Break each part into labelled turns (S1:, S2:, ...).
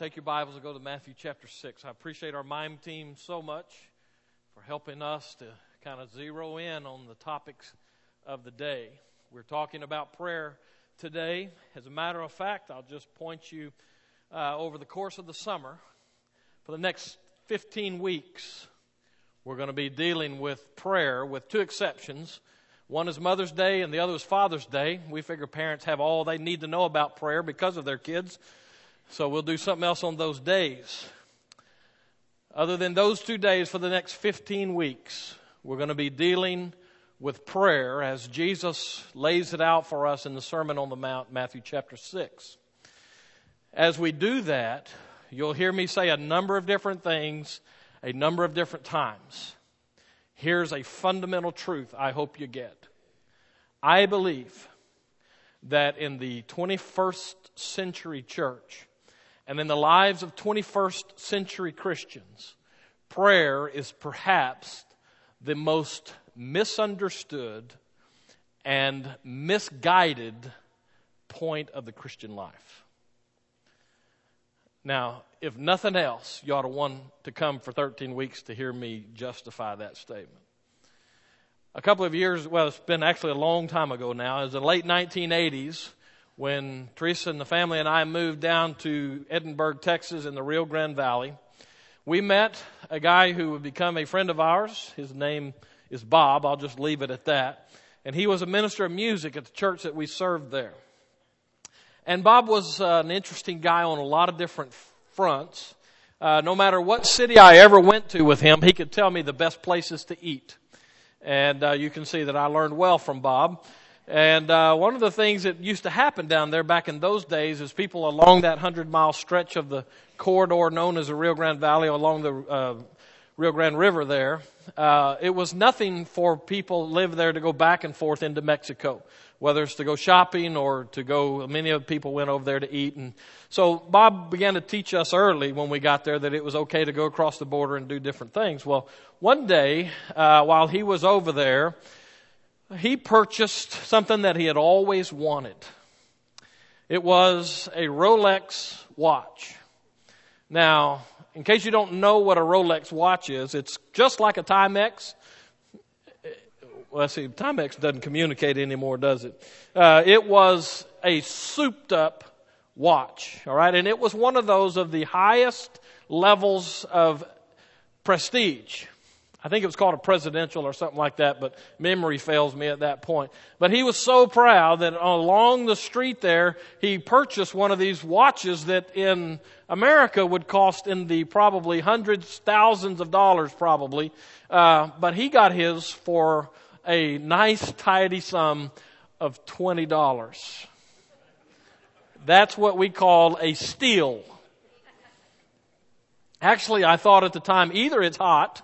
S1: take your Bibles and go to Matthew chapter 6. I appreciate our mime team so much for helping us to kind of zero in on the topics of the day. We're talking about prayer today. As a matter of fact, I'll just point you uh, over the course of the summer. For the next 15 weeks, we're going to be dealing with prayer with two exceptions. One is Mother's Day and the other is Father's Day. We figure parents have all they need to know about prayer because of their kids. So we'll do something else on those days. Other than those two days for the next 15 weeks, we're going to be dealing with prayer as Jesus lays it out for us in the Sermon on the Mount, Matthew chapter 6. As we do that, you'll hear me say a number of different things a number of different times. Here's a fundamental truth I hope you get. I believe that in the 21st century church, and in the lives of 21st century Christians, prayer is perhaps the most misunderstood and misguided point of the Christian life. Now, if nothing else, you ought to want to come for 13 weeks to hear me justify that statement. A couple of years, well, it's been actually a long time ago now, it was the late 1980s when Teresa and the family and I moved down to Edinburg, Texas, in the Rio Grande Valley. We met a guy who would become a friend of ours. His name is Bob. I'll just leave it at that. And he was a minister of music at the church that we served there. And Bob was uh, an interesting guy on a lot of different fronts. Uh, no matter what city I ever went to with him, he could tell me the best places to eat. And uh, you can see that I learned well from Bob. And uh, one of the things that used to happen down there back in those days is people along that hundred mile stretch of the corridor known as the Rio Grande Valley, along the uh, Rio Grande River there, uh, it was nothing for people live there to go back and forth into Mexico, whether it's to go shopping or to go. Many of the people went over there to eat, and so Bob began to teach us early when we got there that it was okay to go across the border and do different things. Well, one day uh, while he was over there he purchased something that he had always wanted. It was a Rolex watch. Now, in case you don't know what a Rolex watch is, it's just like a Timex. Well, see, Timex doesn't communicate anymore, does it? Uh, it was a souped up watch, all right? And it was one of those of the highest levels of prestige. I think it was called a presidential or something like that, but memory fails me at that point. But he was so proud that along the street there, he purchased one of these watches that in America would cost in the probably hundreds, thousands of dollars probably. Uh, but he got his for a nice, tidy sum of $20. That's what we call a steal. Actually, I thought at the time either it's hot,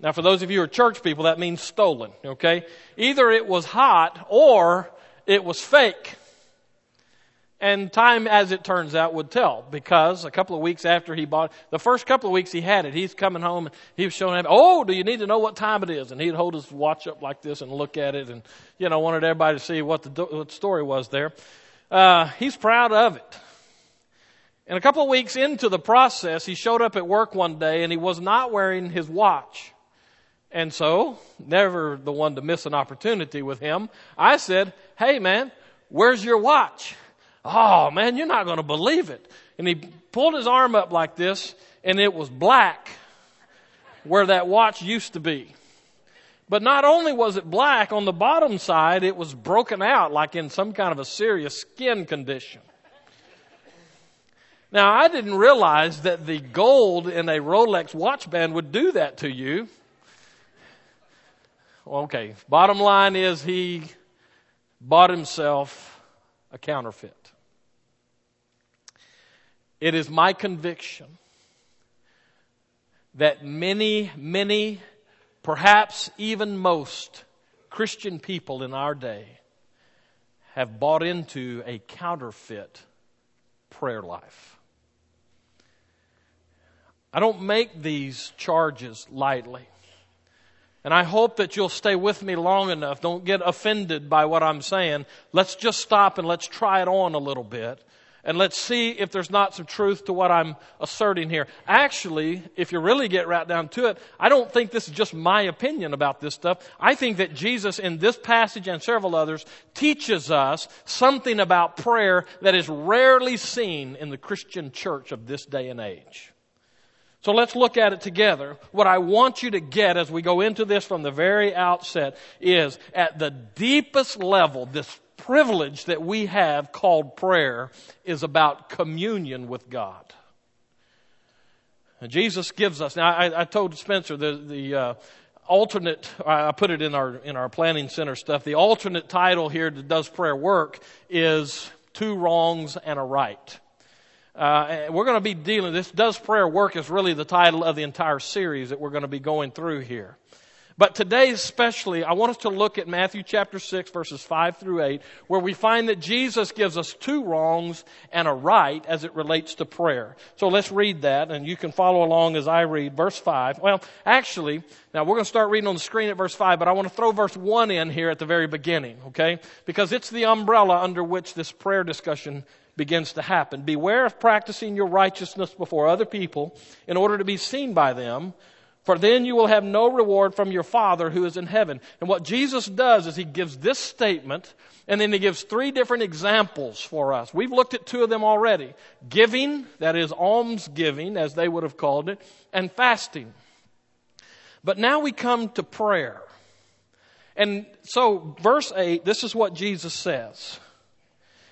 S1: now, for those of you who are church people, that means stolen, okay? Either it was hot or it was fake. And time, as it turns out, would tell because a couple of weeks after he bought, it, the first couple of weeks he had it, he's coming home, and he was showing him, oh, do you need to know what time it is? And he'd hold his watch up like this and look at it and, you know, wanted everybody to see what the, what the story was there. Uh, he's proud of it. And a couple of weeks into the process, he showed up at work one day and he was not wearing his watch. And so, never the one to miss an opportunity with him, I said, Hey man, where's your watch? Oh man, you're not going to believe it. And he pulled his arm up like this, and it was black where that watch used to be. But not only was it black, on the bottom side, it was broken out like in some kind of a serious skin condition. Now, I didn't realize that the gold in a Rolex watch band would do that to you. Okay, bottom line is he bought himself a counterfeit. It is my conviction that many, many, perhaps even most Christian people in our day have bought into a counterfeit prayer life. I don't make these charges lightly. And I hope that you'll stay with me long enough. Don't get offended by what I'm saying. Let's just stop and let's try it on a little bit. and let's see if there's not some truth to what I'm asserting here. Actually, if you really get right down to it, I don't think this is just my opinion about this stuff. I think that Jesus in this passage and several others teaches us something about prayer that is rarely seen in the Christian church of this day and age. So let's look at it together. What I want you to get as we go into this from the very outset is at the deepest level, this privilege that we have called prayer is about communion with God. And Jesus gives us. Now, I, I told Spencer the the uh, alternate. I put it in our in our planning center stuff. The alternate title here that does prayer work is two wrongs and a right. Uh, we're going to be dealing. This does prayer work is really the title of the entire series that we're going to be going through here. But today especially, I want us to look at Matthew chapter 6 verses 5 through 8, where we find that Jesus gives us two wrongs and a right as it relates to prayer. So let's read that, and you can follow along as I read verse 5. Well, actually, now we're going to start reading on the screen at verse 5, but I want to throw verse 1 in here at the very beginning, okay? Because it's the umbrella under which this prayer discussion begins to happen. Beware of practicing your righteousness before other people in order to be seen by them for then you will have no reward from your Father who is in heaven. And what Jesus does is he gives this statement, and then he gives three different examples for us. We've looked at two of them already. Giving, that is alms giving, as they would have called it, and fasting. But now we come to prayer. And so, verse 8, this is what Jesus says.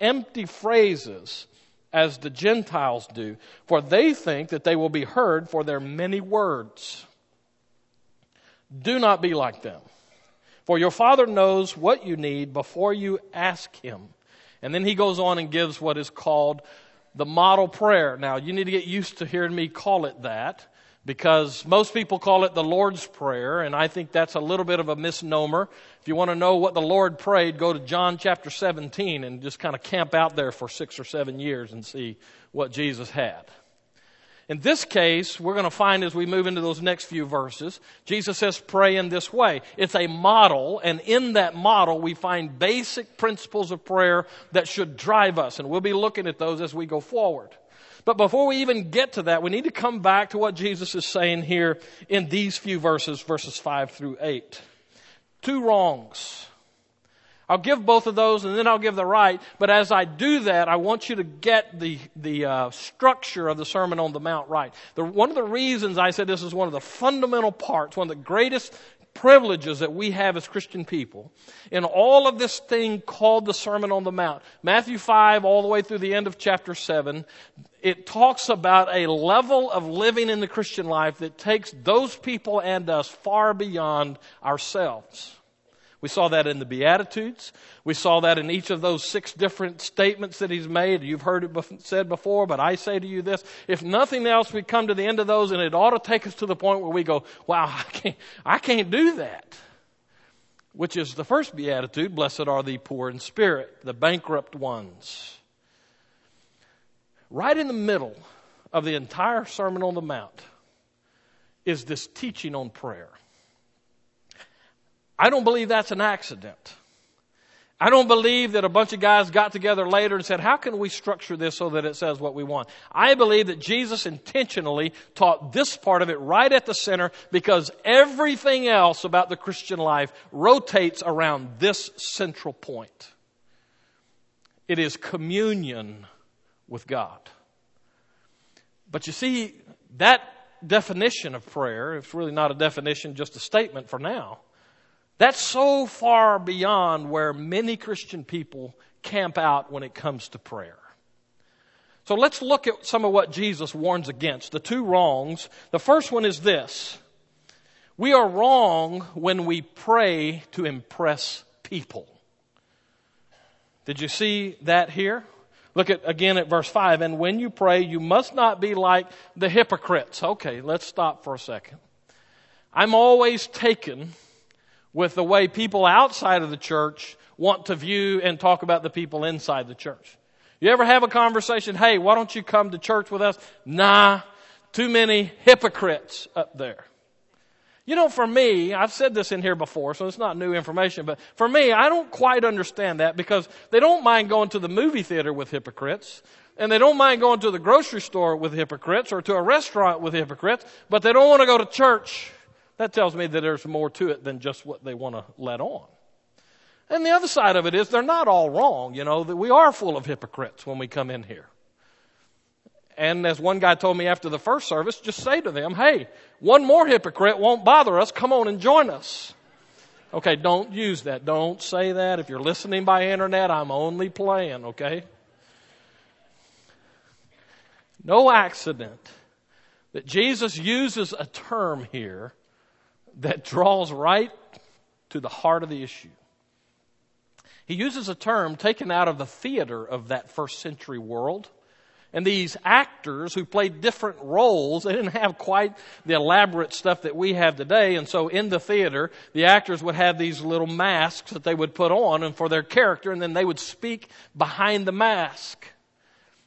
S1: empty phrases as the Gentiles do, for they think that they will be heard for their many words. Do not be like them, for your Father knows what you need before you ask Him. And then he goes on and gives what is called the model prayer. Now, you need to get used to hearing me call it that because most people call it the Lord's Prayer, and I think that's a little bit of a misnomer. If you want to know what the Lord prayed, go to John chapter 17 and just kind of camp out there for six or seven years and see what Jesus had. In this case, we're going to find as we move into those next few verses, Jesus says, pray in this way. It's a model, and in that model, we find basic principles of prayer that should drive us, and we'll be looking at those as we go forward. But before we even get to that, we need to come back to what Jesus is saying here in these few verses, verses 5 through 8. Two wrongs. I'll give both of those and then I'll give the right. But as I do that, I want you to get the, the uh, structure of the Sermon on the Mount right. The, one of the reasons I said this is one of the fundamental parts, one of the greatest privileges that we have as Christian people in all of this thing called the Sermon on the Mount. Matthew 5 all the way through the end of chapter 7, it talks about a level of living in the Christian life that takes those people and us far beyond ourselves. We saw that in the Beatitudes. We saw that in each of those six different statements that he's made. You've heard it said before, but I say to you this. If nothing else, we come to the end of those and it ought to take us to the point where we go, wow, I can't, I can't do that. Which is the first beatitude, blessed are the poor in spirit, the bankrupt ones. Right in the middle of the entire Sermon on the Mount is this teaching on prayer. I don't believe that's an accident. I don't believe that a bunch of guys got together later and said, how can we structure this so that it says what we want? I believe that Jesus intentionally taught this part of it right at the center because everything else about the Christian life rotates around this central point. It is communion with God. But you see, that definition of prayer, it's really not a definition, just a statement for now that's so far beyond where many Christian people camp out when it comes to prayer. So let's look at some of what Jesus warns against. The two wrongs. The first one is this. We are wrong when we pray to impress people. Did you see that here? Look at again at verse 5. And when you pray, you must not be like the hypocrites. Okay, let's stop for a second. I'm always taken with the way people outside of the church want to view and talk about the people inside the church. You ever have a conversation, hey, why don't you come to church with us? Nah, too many hypocrites up there. You know, for me, I've said this in here before, so it's not new information, but for me, I don't quite understand that because they don't mind going to the movie theater with hypocrites, and they don't mind going to the grocery store with hypocrites or to a restaurant with hypocrites, but they don't want to go to church. That tells me that there's more to it than just what they want to let on. And the other side of it is they're not all wrong, you know, that we are full of hypocrites when we come in here. And as one guy told me after the first service, just say to them, hey, one more hypocrite won't bother us. Come on and join us. Okay, don't use that. Don't say that. If you're listening by internet, I'm only playing, okay? No accident that Jesus uses a term here that draws right to the heart of the issue. He uses a term taken out of the theater of that first century world and these actors who played different roles, they didn't have quite the elaborate stuff that we have today. And so in the theater, the actors would have these little masks that they would put on and for their character, and then they would speak behind the mask.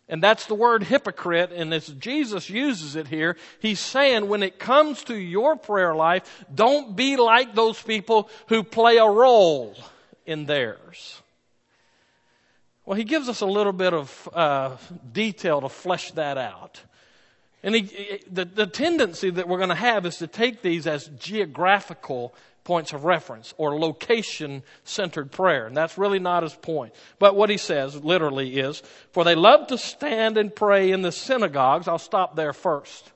S1: And that's the word hypocrite, and as Jesus uses it here, he's saying when it comes to your prayer life, don't be like those people who play a role in theirs. Well, he gives us a little bit of uh, detail to flesh that out. And he, the, the tendency that we're going to have is to take these as geographical points of reference or location centered prayer. And that's really not his point. But what he says literally is, for they love to stand and pray in the synagogues. I'll stop there first.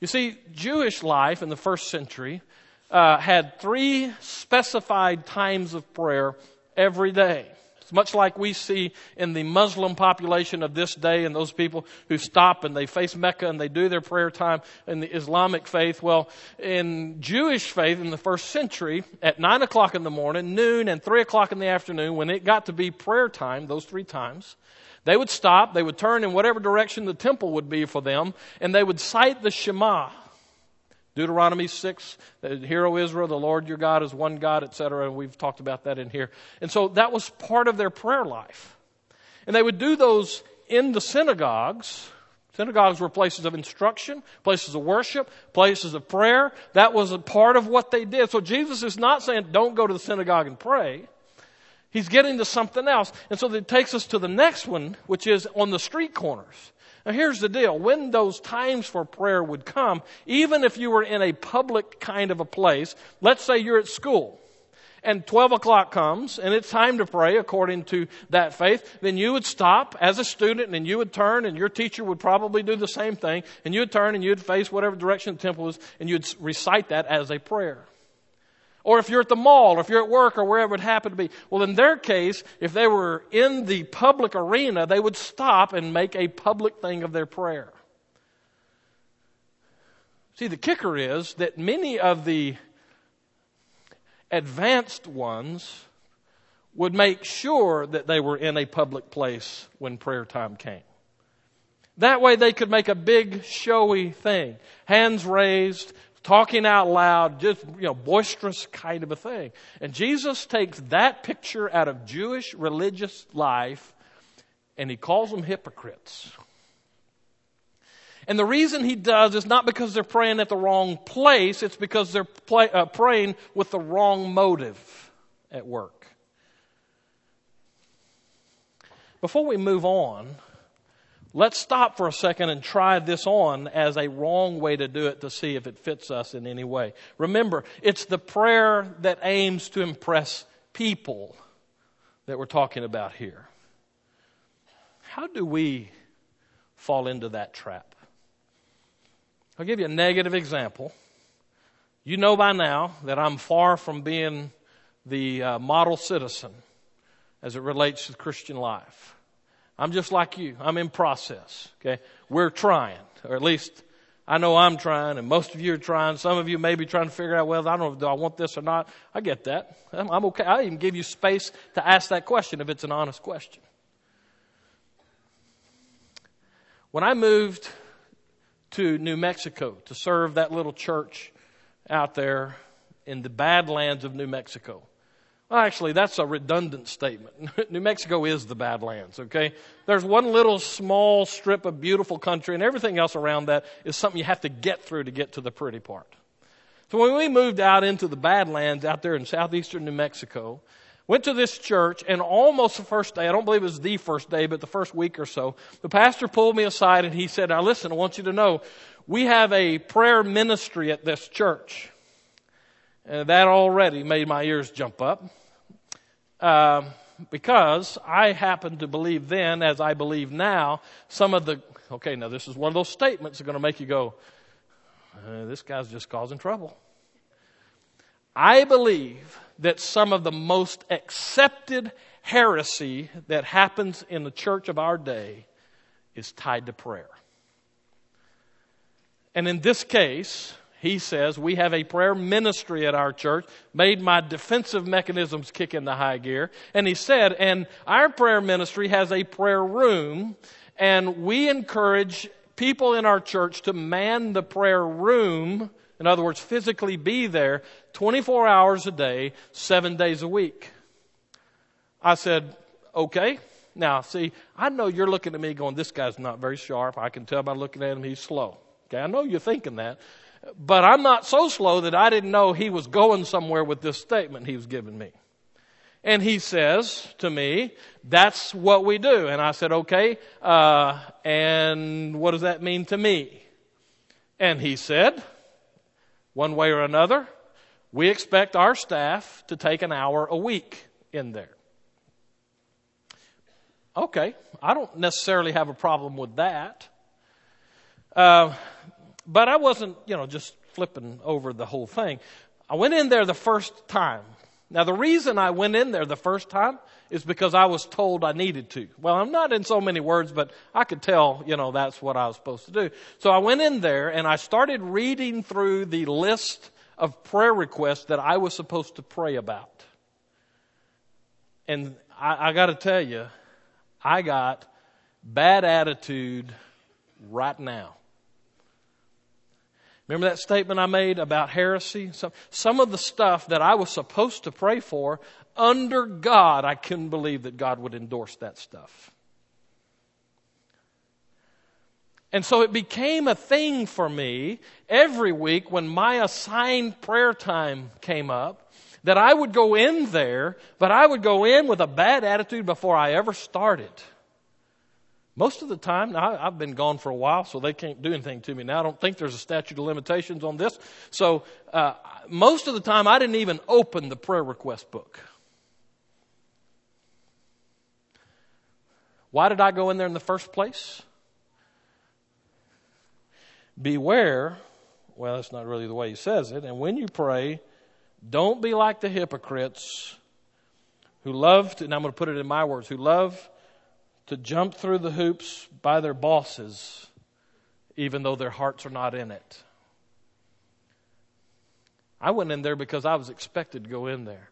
S1: You see, Jewish life in the first century uh, had three specified times of prayer every day. It's much like we see in the Muslim population of this day and those people who stop and they face Mecca and they do their prayer time in the Islamic faith. Well, in Jewish faith in the first century, at 9 o'clock in the morning, noon, and 3 o'clock in the afternoon, when it got to be prayer time, those three times, they would stop, they would turn in whatever direction the temple would be for them, and they would cite the Shema. Deuteronomy 6, uh, Hear, O Israel, the Lord your God is one God, etc. And we've talked about that in here. And so that was part of their prayer life. And they would do those in the synagogues. Synagogues were places of instruction, places of worship, places of prayer. That was a part of what they did. So Jesus is not saying don't go to the synagogue and pray. He's getting to something else. And so that takes us to the next one, which is on the street corners. Now here's the deal. When those times for prayer would come, even if you were in a public kind of a place, let's say you're at school, and 12 o'clock comes and it's time to pray according to that faith, then you would stop as a student and you would turn and your teacher would probably do the same thing and you would turn and you'd face whatever direction the temple is and you'd recite that as a prayer. Or if you're at the mall, or if you're at work, or wherever it happened to be. Well, in their case, if they were in the public arena, they would stop and make a public thing of their prayer. See, the kicker is that many of the advanced ones would make sure that they were in a public place when prayer time came. That way they could make a big showy thing. Hands raised, talking out loud, just, you know, boisterous kind of a thing. And Jesus takes that picture out of Jewish religious life and he calls them hypocrites. And the reason he does is not because they're praying at the wrong place, it's because they're play, uh, praying with the wrong motive at work. Before we move on, Let's stop for a second and try this on as a wrong way to do it to see if it fits us in any way. Remember, it's the prayer that aims to impress people that we're talking about here. How do we fall into that trap? I'll give you a negative example. You know by now that I'm far from being the uh, model citizen as it relates to Christian life. I'm just like you. I'm in process. Okay. We're trying, or at least I know I'm trying, and most of you are trying. Some of you may be trying to figure out, well, I don't know, do I want this or not? I get that. I'm, I'm okay. I even give you space to ask that question if it's an honest question. When I moved to New Mexico to serve that little church out there in the Badlands of New Mexico. Well, actually, that's a redundant statement. New Mexico is the Badlands, okay? There's one little small strip of beautiful country, and everything else around that is something you have to get through to get to the pretty part. So when we moved out into the Badlands out there in southeastern New Mexico, went to this church, and almost the first day, I don't believe it was the first day, but the first week or so, the pastor pulled me aside and he said, Now listen, I want you to know, we have a prayer ministry at this church. Uh, that already made my ears jump up. Uh, because I happen to believe then, as I believe now, some of the, okay, now this is one of those statements that are going to make you go, uh, this guy's just causing trouble. I believe that some of the most accepted heresy that happens in the church of our day is tied to prayer. And in this case, he says, we have a prayer ministry at our church, made my defensive mechanisms kick into high gear. And he said, and our prayer ministry has a prayer room, and we encourage people in our church to man the prayer room. In other words, physically be there 24 hours a day, seven days a week. I said, okay. Now, see, I know you're looking at me going, this guy's not very sharp. I can tell by looking at him he's slow. Okay, I know you're thinking that. But I'm not so slow that I didn't know he was going somewhere with this statement he was giving me. And he says to me, that's what we do. And I said, okay, uh, and what does that mean to me? And he said, one way or another, we expect our staff to take an hour a week in there. Okay, I don't necessarily have a problem with that. Uh, but I wasn't, you know, just flipping over the whole thing. I went in there the first time. Now, the reason I went in there the first time is because I was told I needed to. Well, I'm not in so many words, but I could tell, you know, that's what I was supposed to do. So I went in there and I started reading through the list of prayer requests that I was supposed to pray about. And I, I got to tell you, I got bad attitude right now. Remember that statement I made about heresy? Some, some of the stuff that I was supposed to pray for, under God, I couldn't believe that God would endorse that stuff. And so it became a thing for me every week when my assigned prayer time came up that I would go in there, but I would go in with a bad attitude before I ever started. Most of the time, I, have been gone for a while, so they can't do anything to me now. I don't think there's a statute of limitations on this. So, uh, most of the time, I didn't even open the prayer request book. Why did I go in there in the first place? Beware, well, that's not really the way he says it, and when you pray, don't be like the hypocrites who love to, and I'm going to put it in my words, who love to jump through the hoops by their bosses, even though their hearts are not in it. I went in there because I was expected to go in there.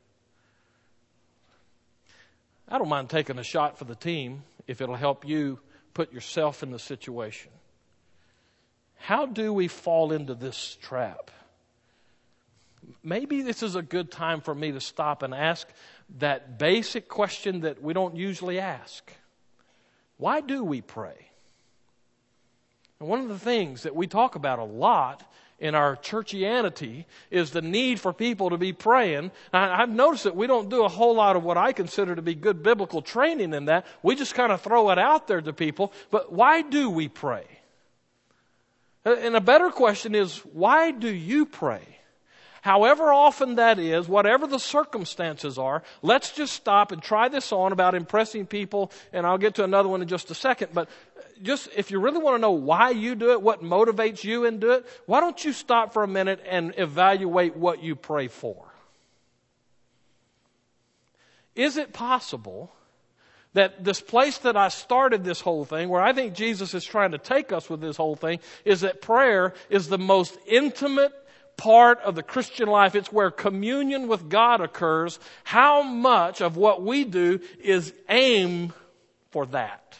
S1: I don't mind taking a shot for the team if it'll help you put yourself in the situation. How do we fall into this trap? Maybe this is a good time for me to stop and ask that basic question that we don't usually ask. Why do we pray? And one of the things that we talk about a lot in our churchianity is the need for people to be praying. I've noticed that we don't do a whole lot of what I consider to be good biblical training in that. We just kind of throw it out there to people. But why do we pray? Uh, and a better question is, why do you pray? However often that is, whatever the circumstances are, let's just stop and try this on about impressing people, and I'll get to another one in just a second, but just if you really want to know why you do it, what motivates you and do it, why don't you stop for a minute and evaluate what you pray for? Is it possible that this place that I started this whole thing, where I think Jesus is trying to take us with this whole thing, is that prayer is the most intimate part of the Christian life. It's where communion with God occurs. How much of what we do is aim for that?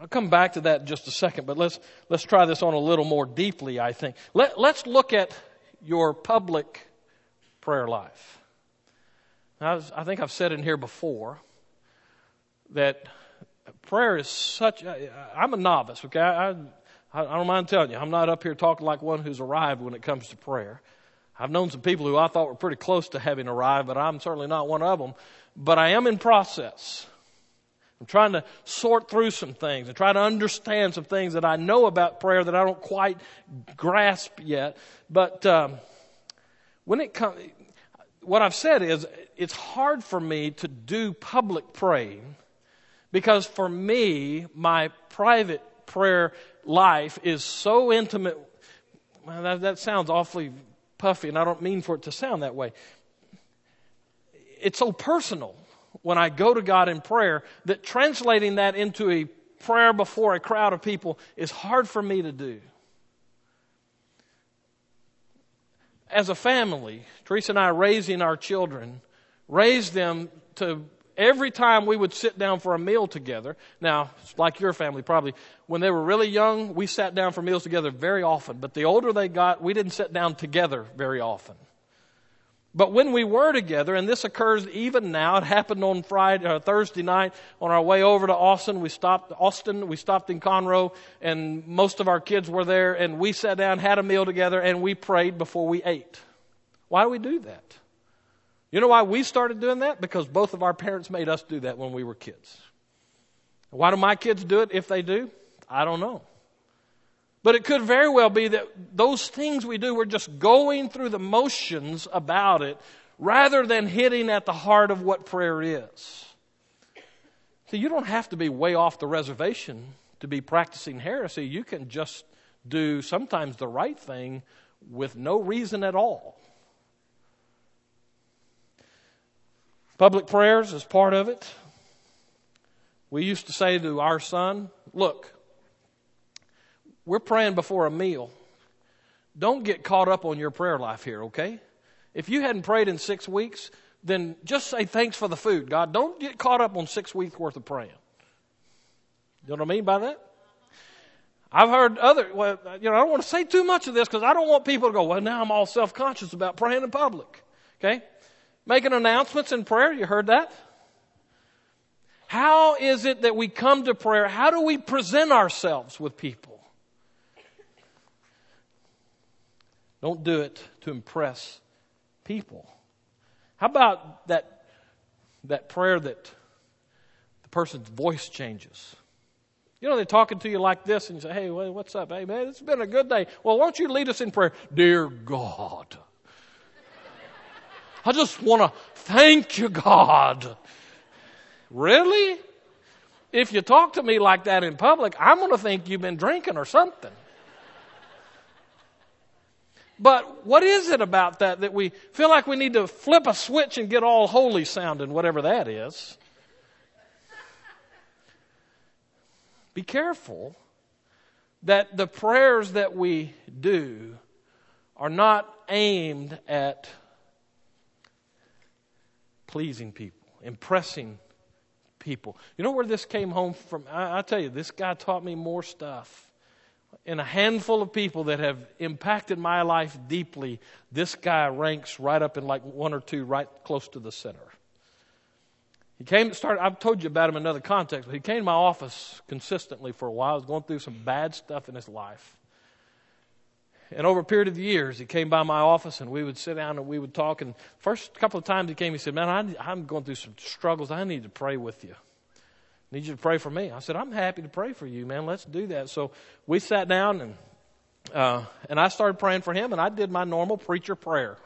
S1: I'll come back to that in just a second, but let's, let's try this on a little more deeply, I think. Let, let's look at your public prayer life. Now, I think I've said in here before that prayer is such, I'm a novice, okay? I, I, don't mind telling you, I'm not up here talking like one who's arrived when it comes to prayer. I've known some people who I thought were pretty close to having arrived, but I'm certainly not one of them. But I am in process. I'm trying to sort through some things and try to understand some things that I know about prayer that I don't quite grasp yet. But um, when it comes, what I've said is it's hard for me to do public praying because for me, my private prayer life is so intimate. Well, that, that sounds awfully puffy, and I don't mean for it to sound that way. It's so personal when I go to God in prayer that translating that into a prayer before a crowd of people is hard for me to do. As a family, Teresa and I raising our children, raised them to every time we would sit down for a meal together. Now, like your family probably, when they were really young, we sat down for meals together very often. But the older they got, we didn't sit down together very often. But when we were together, and this occurs even now, it happened on Friday, uh, Thursday night on our way over to Austin. We stopped Austin. We stopped in Conroe, and most of our kids were there. And we sat down, had a meal together, and we prayed before we ate. Why do we do that? You know why we started doing that? Because both of our parents made us do that when we were kids. Why do my kids do it if they do? I don't know. But it could very well be that those things we do, we're just going through the motions about it rather than hitting at the heart of what prayer is. See, you don't have to be way off the reservation to be practicing heresy. You can just do sometimes the right thing with no reason at all. Public prayers is part of it. We used to say to our son, Look, we're praying before a meal. Don't get caught up on your prayer life here, okay? If you hadn't prayed in six weeks, then just say thanks for the food, God. Don't get caught up on six weeks worth of praying. You know what I mean by that? I've heard other, well, you know, I don't want to say too much of this because I don't want people to go, well, now I'm all self conscious about praying in public. Okay? Making announcements in prayer, you heard that? How is it that we come to prayer? How do we present ourselves with people? Don't do it to impress people. How about that, that prayer that the person's voice changes? You know, they're talking to you like this, and you say, Hey, what's up? Hey, man, it's been a good day. Well, why don't you lead us in prayer? Dear God, I just want to thank you, God. Really? If you talk to me like that in public, I'm going to think you've been drinking or something. But what is it about that that we feel like we need to flip a switch and get all holy sounding, whatever that is? Be careful that the prayers that we do are not aimed at pleasing people, impressing people. You know where this came home from? I, I tell you, this guy taught me more stuff in a handful of people that have impacted my life deeply, this guy ranks right up in like one or two, right close to the center. He came, started, I've told you about him in another context, but he came to my office consistently for a while. I was going through some bad stuff in his life. And over a period of years, he came by my office and we would sit down and we would talk. And first couple of times he came, he said, Man, I, I'm going through some struggles. I need to pray with you need you to pray for me. I said, I'm happy to pray for you, man. Let's do that. So we sat down and, uh, and I started praying for him and I did my normal preacher prayer.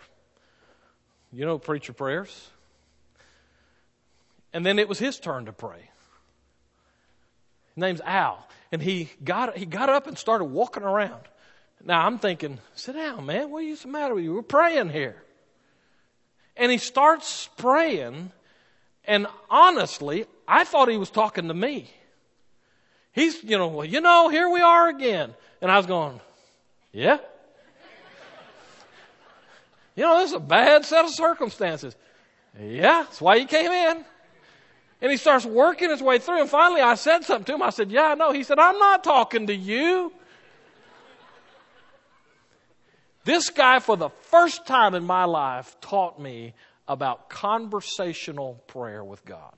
S1: You know preacher prayers. And then it was his turn to pray. His name's Al. And he got, he got up and started walking around. Now I'm thinking, sit down, man. What is the matter with you? We're praying here. And he starts praying. And honestly, I thought he was talking to me. He's, you know, well, you know, here we are again. And I was going, yeah. you know, this is a bad set of circumstances. Yeah, that's why you came in. And he starts working his way through. And finally, I said something to him. I said, Yeah, I know. He said, I'm not talking to you. This guy, for the first time in my life, taught me about conversational prayer with God.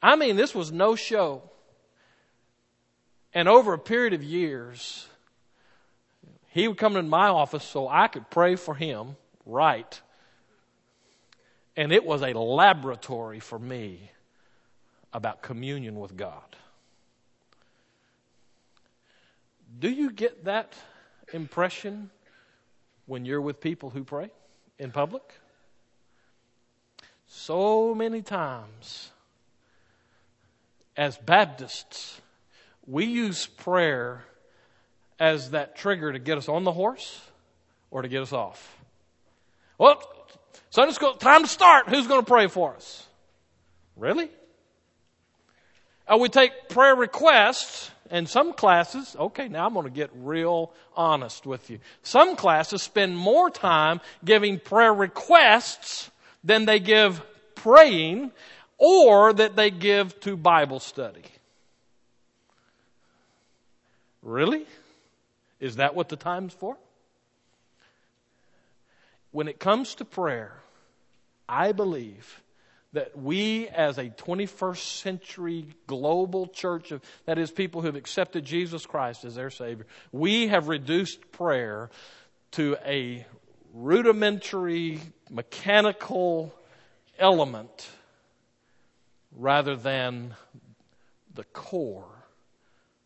S1: I mean, this was no show. And over a period of years, he would come into my office so I could pray for him right. And it was a laboratory for me about communion with God. Do you get that impression when you're with people who pray in public? So many times, as Baptists, we use prayer as that trigger to get us on the horse or to get us off. Well, Sunday school, time to start. Who's going to pray for us? Really? Uh, we take prayer requests and some classes, okay, now I'm going to get real honest with you. Some classes spend more time giving prayer requests than they give praying or that they give to Bible study. Really? Is that what the time's for? When it comes to prayer, I believe that we as a 21st century global church of, that is people who have accepted Jesus Christ as their Savior, we have reduced prayer to a rudimentary mechanical element rather than the core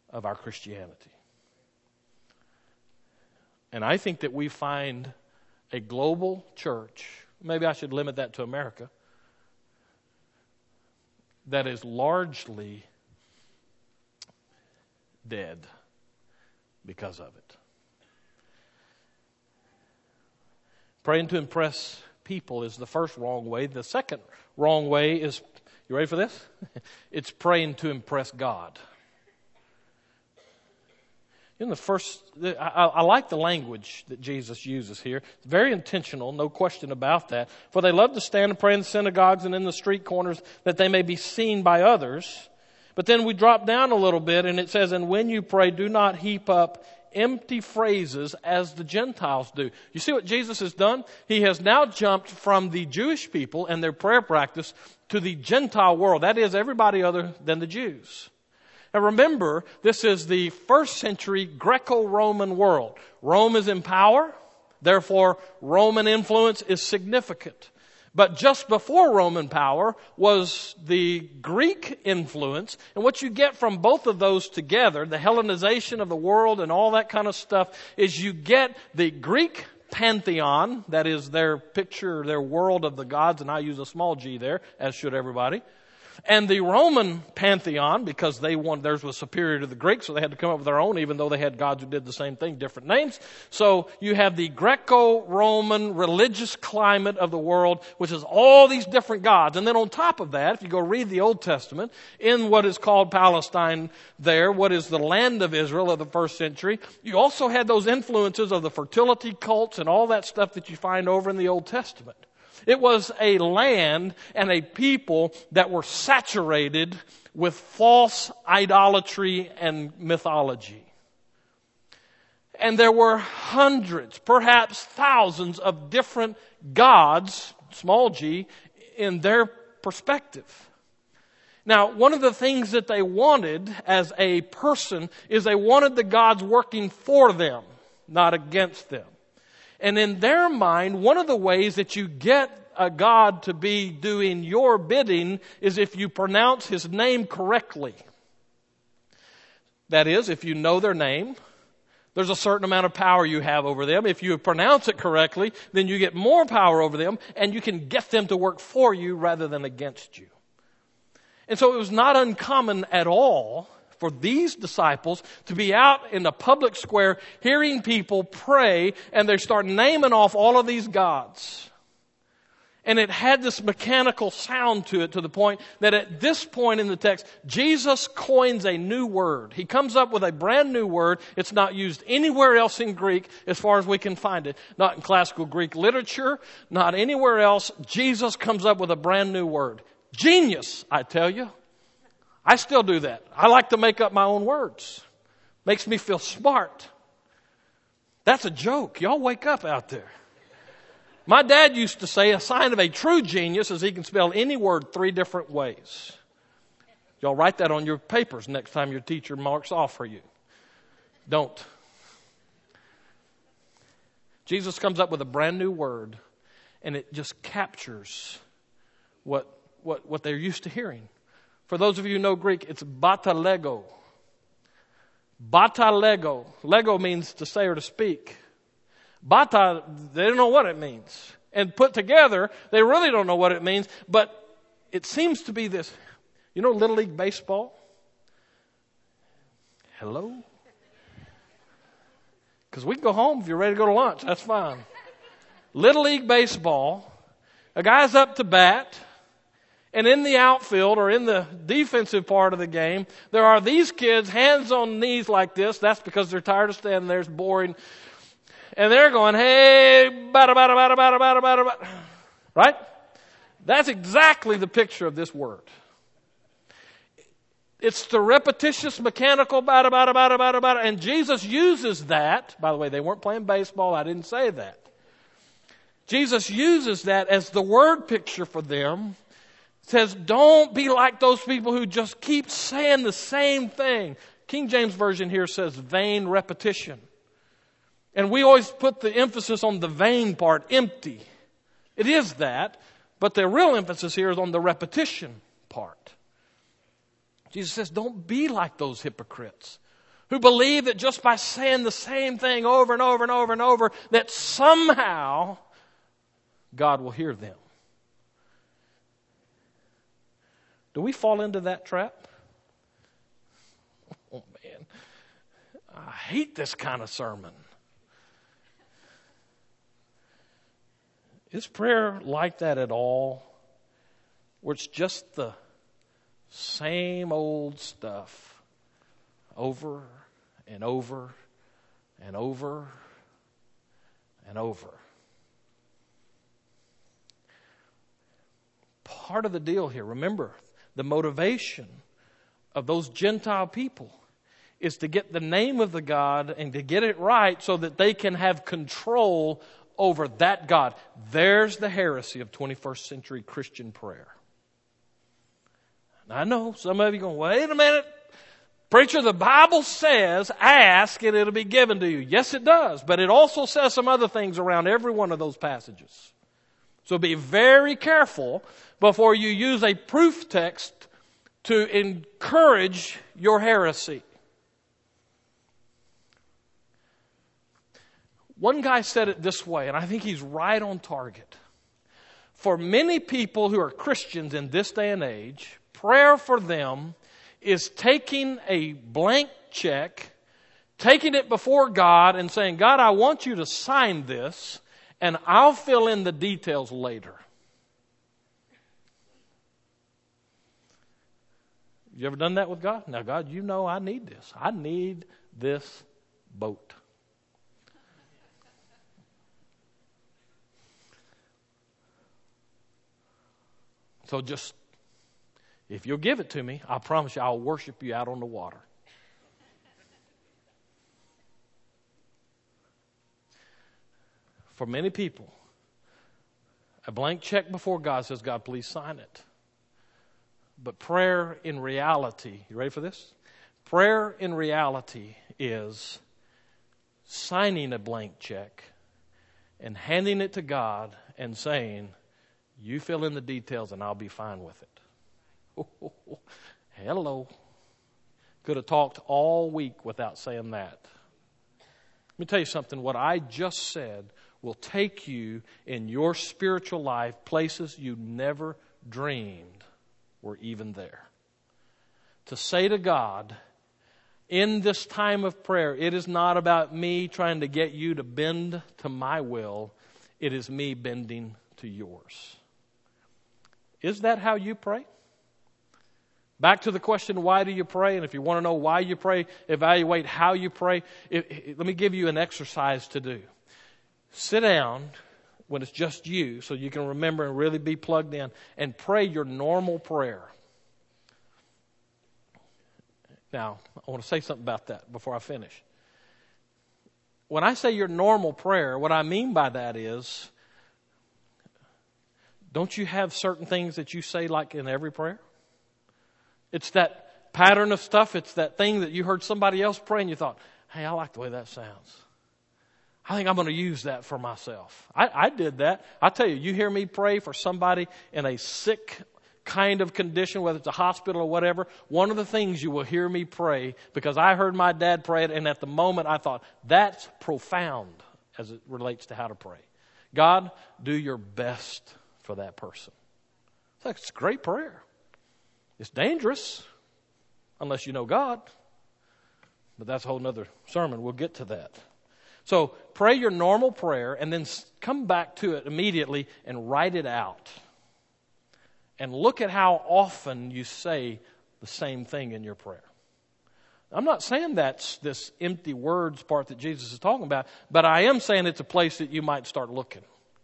S1: of our Christianity. And I think that we find a global church, maybe I should limit that to America, that is largely dead because of it. Praying to impress people is the first wrong way. The second wrong way is, you ready for this? it's praying to impress God. In the first, I, I, like the language that Jesus uses here. Very intentional, no question about that. For they love to stand and pray in the synagogues and in the street corners that they may be seen by others. But then we drop down a little bit and it says, and when you pray, do not heap up empty phrases as the Gentiles do. You see what Jesus has done? He has now jumped from the Jewish people and their prayer practice to the Gentile world. That is everybody other than the Jews. Now remember, this is the first century Greco-Roman world. Rome is in power, therefore Roman influence is significant. But just before Roman power was the Greek influence. And what you get from both of those together, the Hellenization of the world and all that kind of stuff, is you get the Greek pantheon, that is their picture, their world of the gods, and I use a small g there, as should everybody. And the Roman pantheon, because they wanted, theirs was superior to the Greek, so they had to come up with their own, even though they had gods who did the same thing, different names. So you have the Greco-Roman religious climate of the world, which is all these different gods. And then on top of that, if you go read the Old Testament, in what is called Palestine there, what is the land of Israel of the first century, you also had those influences of the fertility cults and all that stuff that you find over in the Old Testament. It was a land and a people that were saturated with false idolatry and mythology. And there were hundreds, perhaps thousands of different gods, small g, in their perspective. Now, one of the things that they wanted as a person is they wanted the gods working for them, not against them. And in their mind, one of the ways that you get a God to be doing your bidding is if you pronounce his name correctly. That is, if you know their name, there's a certain amount of power you have over them. If you pronounce it correctly, then you get more power over them and you can get them to work for you rather than against you. And so it was not uncommon at all for these disciples to be out in the public square hearing people pray and they start naming off all of these gods. And it had this mechanical sound to it to the point that at this point in the text, Jesus coins a new word. He comes up with a brand new word. It's not used anywhere else in Greek as far as we can find it. Not in classical Greek literature, not anywhere else. Jesus comes up with a brand new word. Genius, I tell you. I still do that. I like to make up my own words. Makes me feel smart. That's a joke. Y'all wake up out there. My dad used to say a sign of a true genius is he can spell any word three different ways. Y'all write that on your papers next time your teacher marks off for you. Don't. Jesus comes up with a brand new word and it just captures what, what, what they're used to hearing. For those of you who know Greek, it's batalego. Batalego. Lego means to say or to speak. Bata, they don't know what it means. And put together, they really don't know what it means, but it seems to be this. You know Little League Baseball? Hello? Because we can go home if you're ready to go to lunch. That's fine. Little League Baseball, a guy's up to bat, and in the outfield or in the defensive part of the game, there are these kids, hands on knees like this. That's because they're tired of standing there. It's boring. And they're going, hey, bada, bada, bada, bada, bada, bada, bada. Right? That's exactly the picture of this word. It's the repetitious, mechanical, bada, bada, bada, bada, bada. And Jesus uses that. By the way, they weren't playing baseball. I didn't say that. Jesus uses that as the word picture for them. Says, don't be like those people who just keep saying the same thing. King James Version here says vain repetition. And we always put the emphasis on the vain part, empty. It is that, but the real emphasis here is on the repetition part. Jesus says, don't be like those hypocrites who believe that just by saying the same thing over and over and over and over, that somehow God will hear them. Do we fall into that trap? Oh man, I hate this kind of sermon. Is prayer like that at all? Where it's just the same old stuff over and over and over and over. Part of the deal here, remember, the motivation of those Gentile people is to get the name of the God and to get it right so that they can have control over that God. There's the heresy of 21st century Christian prayer. I know some of you going, wait a minute. Preacher, the Bible says, ask and it'll be given to you. Yes, it does. But it also says some other things around every one of those passages. So be very careful before you use a proof text to encourage your heresy. One guy said it this way, and I think he's right on target. For many people who are Christians in this day and age, prayer for them is taking a blank check, taking it before God, and saying, God, I want you to sign this, and I'll fill in the details later. You ever done that with God? Now, God, you know I need this. I need this boat. So just, if you'll give it to me, I promise you I'll worship you out on the water. For many people, a blank check before God says, God, please sign it. But prayer in reality, you ready for this? Prayer in reality is signing a blank check and handing it to God and saying, you fill in the details and I'll be fine with it. hello. Could have talked all week without saying that. Let me tell you something. What I just said will take you in your spiritual life places you never dreamed were even there. To say to God, in this time of prayer, it is not about me trying to get you to bend to my will, it is me bending to yours. Is that how you pray? Back to the question, why do you pray? And if you want to know why you pray, evaluate how you pray. It, it, let me give you an exercise to do. Sit down, when it's just you so you can remember and really be plugged in and pray your normal prayer. Now, I want to say something about that before I finish. When I say your normal prayer, what I mean by that is don't you have certain things that you say like in every prayer? It's that pattern of stuff. It's that thing that you heard somebody else pray and you thought, hey, I like the way that sounds. I think I'm going to use that for myself. I, I did that. I tell you, you hear me pray for somebody in a sick kind of condition, whether it's a hospital or whatever, one of the things you will hear me pray, because I heard my dad pray it, and at the moment I thought, that's profound as it relates to how to pray. God, do your best for that person. It's a great prayer. It's dangerous unless you know God. But that's a whole other sermon. We'll get to that. So pray your normal prayer and then come back to it immediately and write it out. And look at how often you say the same thing in your prayer. I'm not saying that's this empty words part that Jesus is talking about, but I am saying it's a place that you might start looking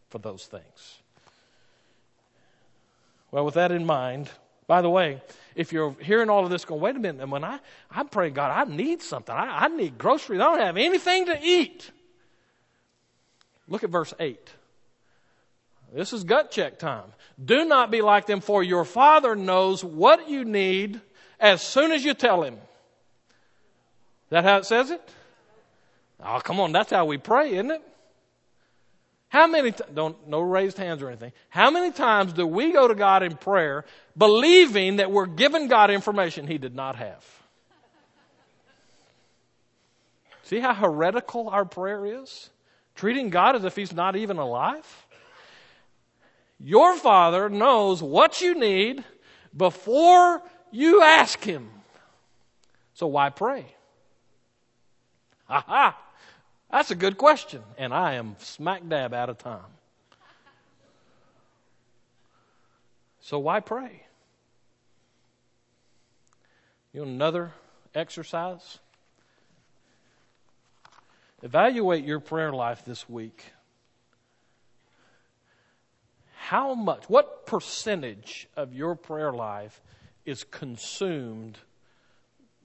S1: for those things. Well, with that in mind, by the way, if you're hearing all of this going, wait a minute, and when I, I'm praying, God, I need something. I, I need groceries. I don't have anything to eat. Look at verse 8. This is gut check time. Do not be like them, for your Father knows what you need as soon as you tell Him. That how it says it? Oh, come on, that's how we pray, isn't it? How many, t- don't, no raised hands or anything. How many times do we go to God in prayer believing that we're giving God information He did not have? See how heretical our prayer is? Treating God as if He's not even alive? Your Father knows what you need before you ask Him. So why pray? Aha! That's a good question, and I am smack dab out of time. So why pray? You know, another exercise? Evaluate your prayer life this week. How much, what percentage of your prayer life is consumed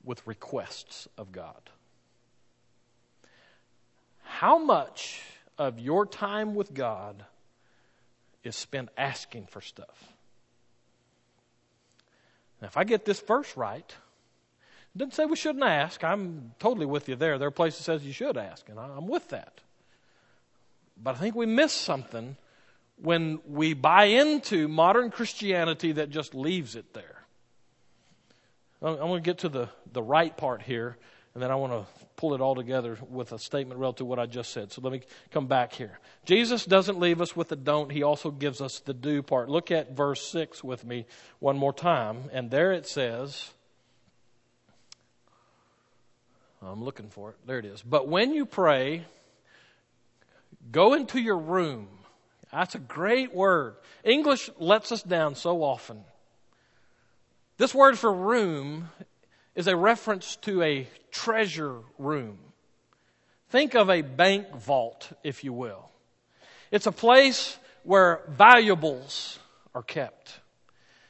S1: with requests of God? How much of your time with God is spent asking for stuff? Now, if I get this verse right, it doesn't say we shouldn't ask. I'm totally with you there. There are places that says you should ask, and I'm with that. But I think we miss something when we buy into modern Christianity that just leaves it there. I'm going to get to the, the right part here. And then I want to pull it all together with a statement relative to what I just said. So let me come back here. Jesus doesn't leave us with the don't, he also gives us the do part. Look at verse 6 with me one more time. And there it says, I'm looking for it. There it is. But when you pray, go into your room. That's a great word. English lets us down so often. This word for room is a reference to a treasure room. Think of a bank vault, if you will. It's a place where valuables are kept.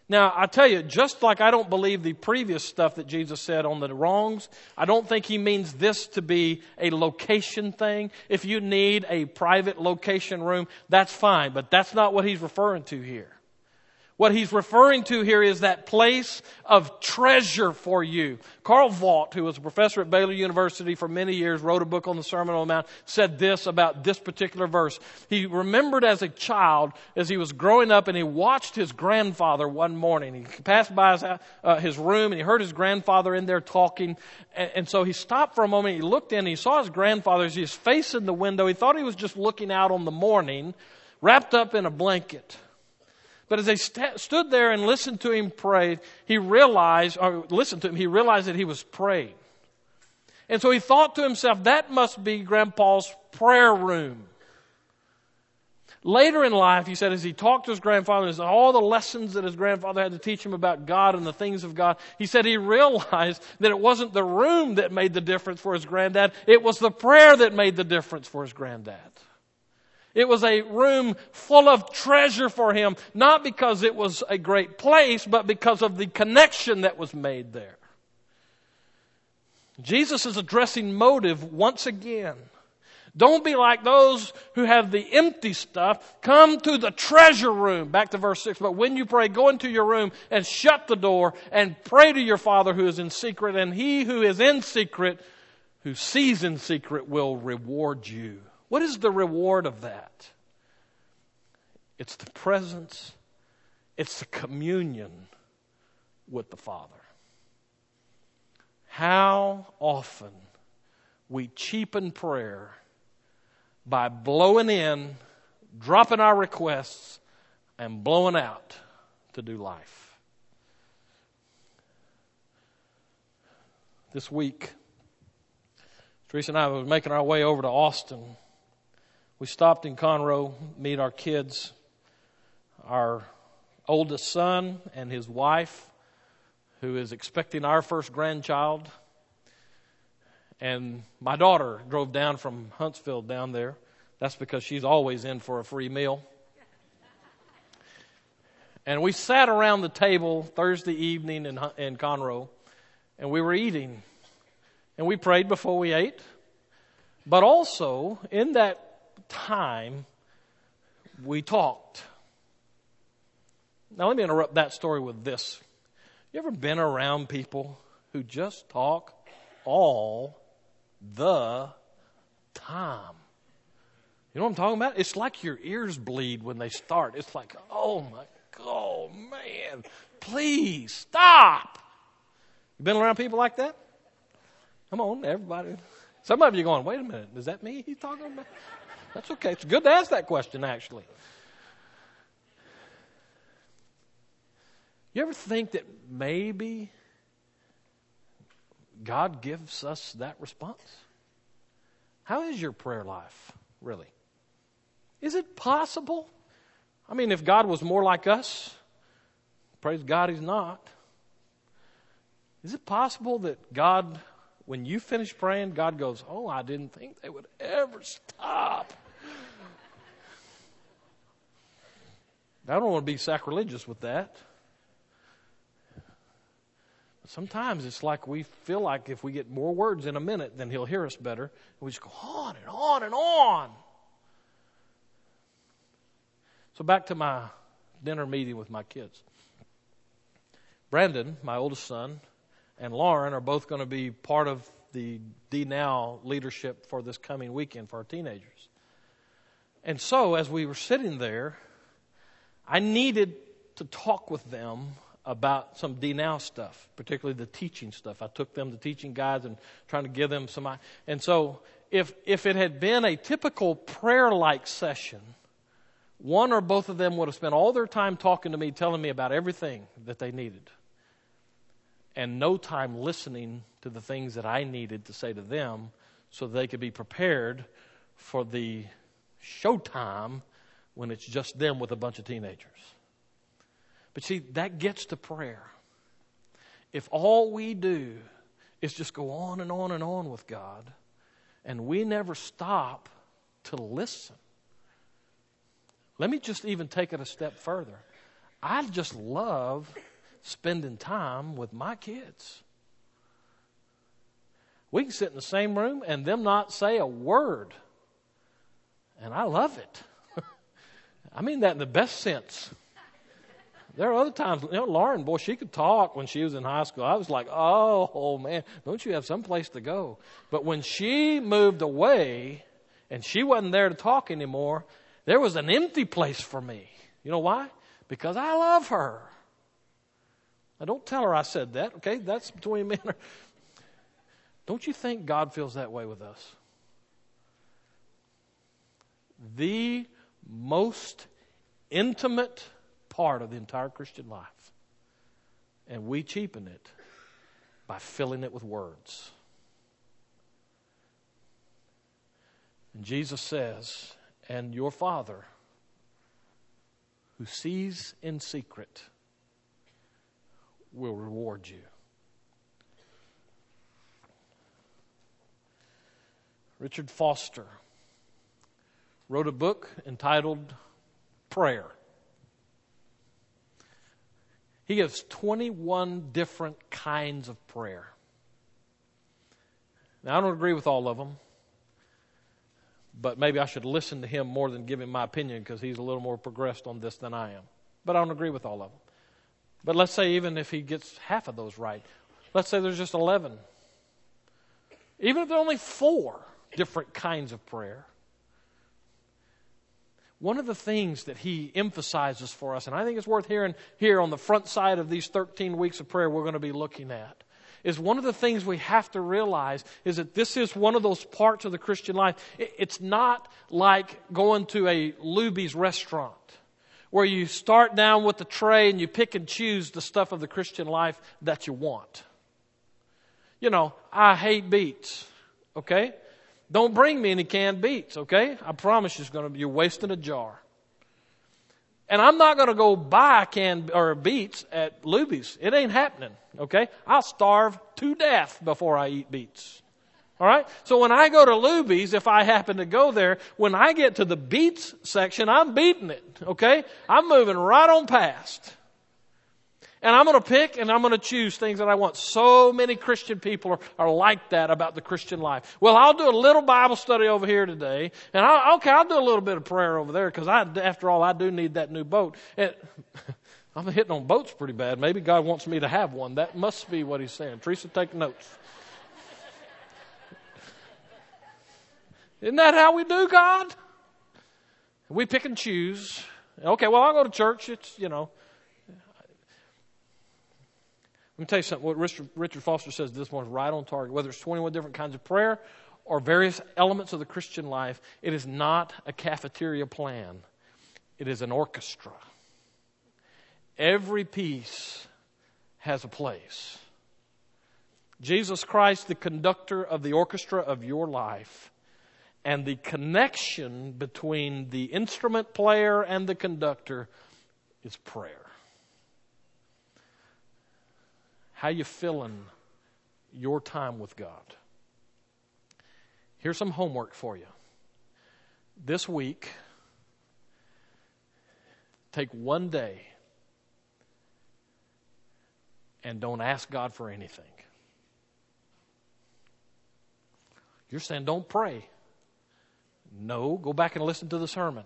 S1: Now, I tell you, just like I don't believe the previous stuff that Jesus said on the wrongs, I don't think he means this to be a location thing. If you need a private location room, that's fine, but that's not what he's referring to here. What he's referring to here is that place of treasure for you. Carl Vaught, who was a professor at Baylor University for many years, wrote a book on the Sermon on the Mount, said this about this particular verse. He remembered as a child, as he was growing up, and he watched his grandfather one morning. He passed by his, uh, his room and he heard his grandfather in there talking. And, and so he stopped for a moment. He looked in and he saw his grandfather as he was facing the window. He thought he was just looking out on the morning, wrapped up in a blanket. But as they st- stood there and listened to him pray, he realized, or listened to him, he realized that he was praying. And so he thought to himself, that must be Grandpa's prayer room. Later in life, he said, as he talked to his grandfather, and all the lessons that his grandfather had to teach him about God and the things of God, he said he realized that it wasn't the room that made the difference for his granddad, it was the prayer that made the difference for his granddad. It was a room full of treasure for him, not because it was a great place, but because of the connection that was made there. Jesus is addressing motive once again. Don't be like those who have the empty stuff. Come to the treasure room. Back to verse 6. But when you pray, go into your room and shut the door and pray to your Father who is in secret, and he who is in secret, who sees in secret, will reward you. What is the reward of that? It's the presence, it's the communion with the Father. How often we cheapen prayer by blowing in, dropping our requests, and blowing out to do life. This week, Teresa and I were making our way over to Austin. We stopped in Conroe, meet our kids. Our oldest son and his wife, who is expecting our first grandchild. And my daughter drove down from Huntsville down there. That's because she's always in for a free meal. And we sat around the table Thursday evening in, in Conroe, and we were eating. And we prayed before we ate. But also, in that time, we talked. Now, let me interrupt that story with this. You ever been around people who just talk all the time. You know what I'm talking about? It's like your ears bleed when they start. It's like, oh my, oh man, please stop. You been around people like that? Come on, everybody. Some of you are going, wait a minute, is that me he's talking about? That's okay. It's good to ask that question, actually. You ever think that maybe God gives us that response? How is your prayer life, really? Is it possible? I mean, if God was more like us, praise God, He's not. Is it possible that God, when you finish praying, God goes, Oh, I didn't think they would ever stop? I don't want to be sacrilegious with that. Sometimes it's like we feel like if we get more words in a minute, then he'll hear us better. And we just go on and on and on. So back to my dinner meeting with my kids. Brandon, my oldest son, and Lauren are both going to be part of the D Now leadership for this coming weekend for our teenagers. And so, as we were sitting there, I needed to talk with them about some D Now stuff, particularly the teaching stuff. I took them to teaching guides and trying to give them some. And so, if if it had been a typical prayer-like session, one or both of them would have spent all their time talking to me, telling me about everything that they needed, and no time listening to the things that I needed to say to them, so they could be prepared for the showtime when it's just them with a bunch of teenagers. But see, that gets to prayer. If all we do is just go on and on and on with God, and we never stop to listen. Let me just even take it a step further. I just love spending time with my kids. We can sit in the same room and them not say a word. And I love it. I mean that in the best sense. There are other times, you know, Lauren, boy, she could talk when she was in high school. I was like, oh, man, don't you have some place to go? But when she moved away and she wasn't there to talk anymore, there was an empty place for me. You know why? Because I love her. Now, don't tell her I said that, okay? That's between me and her. Don't you think God feels that way with us? The most intimate part of the entire Christian life. And we cheapen it by filling it with words. And Jesus says, And your Father, who sees in secret, will reward you. Richard Foster wrote a book entitled Prayer. He gives 21 different kinds of prayer. Now, I don't agree with all of them, but maybe I should listen to him more than give him my opinion because he's a little more progressed on this than I am. But I don't agree with all of them. But let's say even if he gets half of those right, let's say there's just 11. Even if there are only four different kinds of prayer, one of the things that he emphasizes for us, and I think it's worth hearing here on the front side of these 13 weeks of prayer we're going to be looking at, is one of the things we have to realize is that this is one of those parts of the Christian life. It's not like going to a Luby's restaurant where you start down with the tray and you pick and choose the stuff of the Christian life that you want. You know, I hate beets, okay? Don't bring me any canned beets, okay? I promise you it's to be, you're wasting a jar. And I'm not going to go buy canned or beets at Luby's. It ain't happening, okay? I'll starve to death before I eat beets. All right? So when I go to Luby's, if I happen to go there, when I get to the beets section, I'm beating it, okay? I'm moving right on past. And I'm going to pick and I'm going to choose things that I want. So many Christian people are, are like that about the Christian life. Well, I'll do a little Bible study over here today. And I'll, okay, I'll do a little bit of prayer over there because I, after all, I do need that new boat. And I'm hitting on boats pretty bad. Maybe God wants me to have one. That must be what he's saying. Teresa, take notes. Isn't that how we do God? We pick and choose. Okay, well, I'll go to church. It's, you know, Let me tell you something. What Richard, Richard Foster says this one's right on target. Whether it's 21 different kinds of prayer or various elements of the Christian life, it is not a cafeteria plan, it is an orchestra. Every piece has a place. Jesus Christ, the conductor of the orchestra of your life, and the connection between the instrument player and the conductor is prayer. How you filling your time with God? Here's some homework for you. This week, take one day and don't ask God for anything. You're saying don't pray. No, go back and listen to the sermon.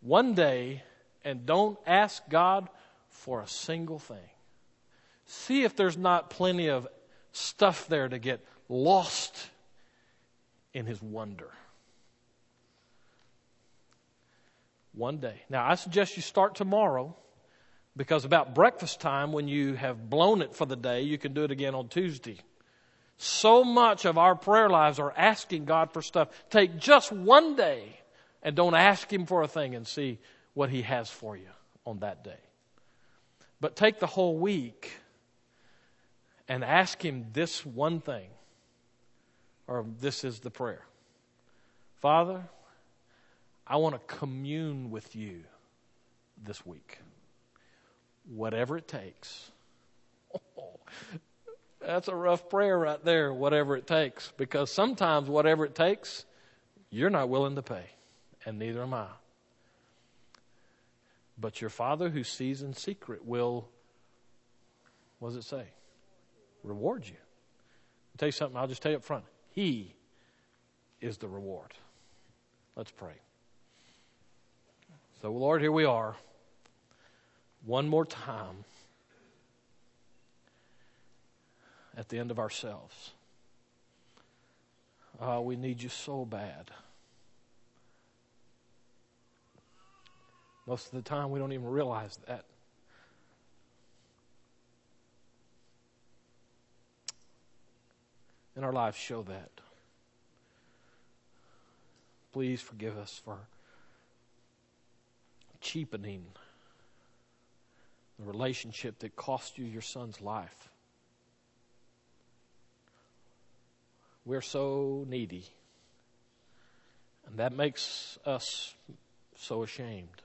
S1: One day and don't ask God for a single thing. See if there's not plenty of stuff there to get lost in his wonder. One day. Now, I suggest you start tomorrow because about breakfast time, when you have blown it for the day, you can do it again on Tuesday. So much of our prayer lives are asking God for stuff. Take just one day and don't ask Him for a thing and see what He has for you on that day. But take the whole week and ask Him this one thing, or this is the prayer Father, I want to commune with you this week, whatever it takes. Oh, that's a rough prayer right there, whatever it takes, because sometimes whatever it takes, you're not willing to pay, and neither am I. But your Father who sees in secret will, what does it say? reward you. I'll tell you something, I'll just tell you up front. He is the reward. Let's pray. So, Lord, here we are. One more time at the end of ourselves. Oh, we need you so bad. Most of the time, we don't even realize that. And our lives show that. Please forgive us for cheapening the relationship that cost you your son's life. We're so needy, and that makes us so ashamed.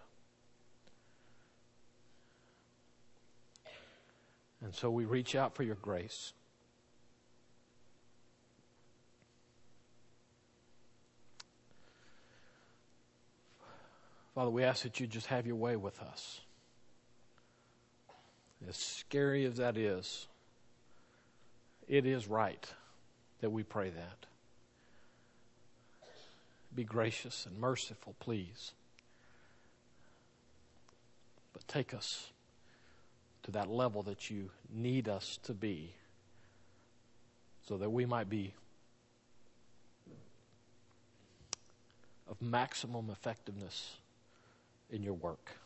S1: And so we reach out for your grace. Father, we ask that you just have your way with us. As scary as that is, it is right that we pray that. Be gracious and merciful, please. But take us to that level that you need us to be so that we might be of maximum effectiveness in your work.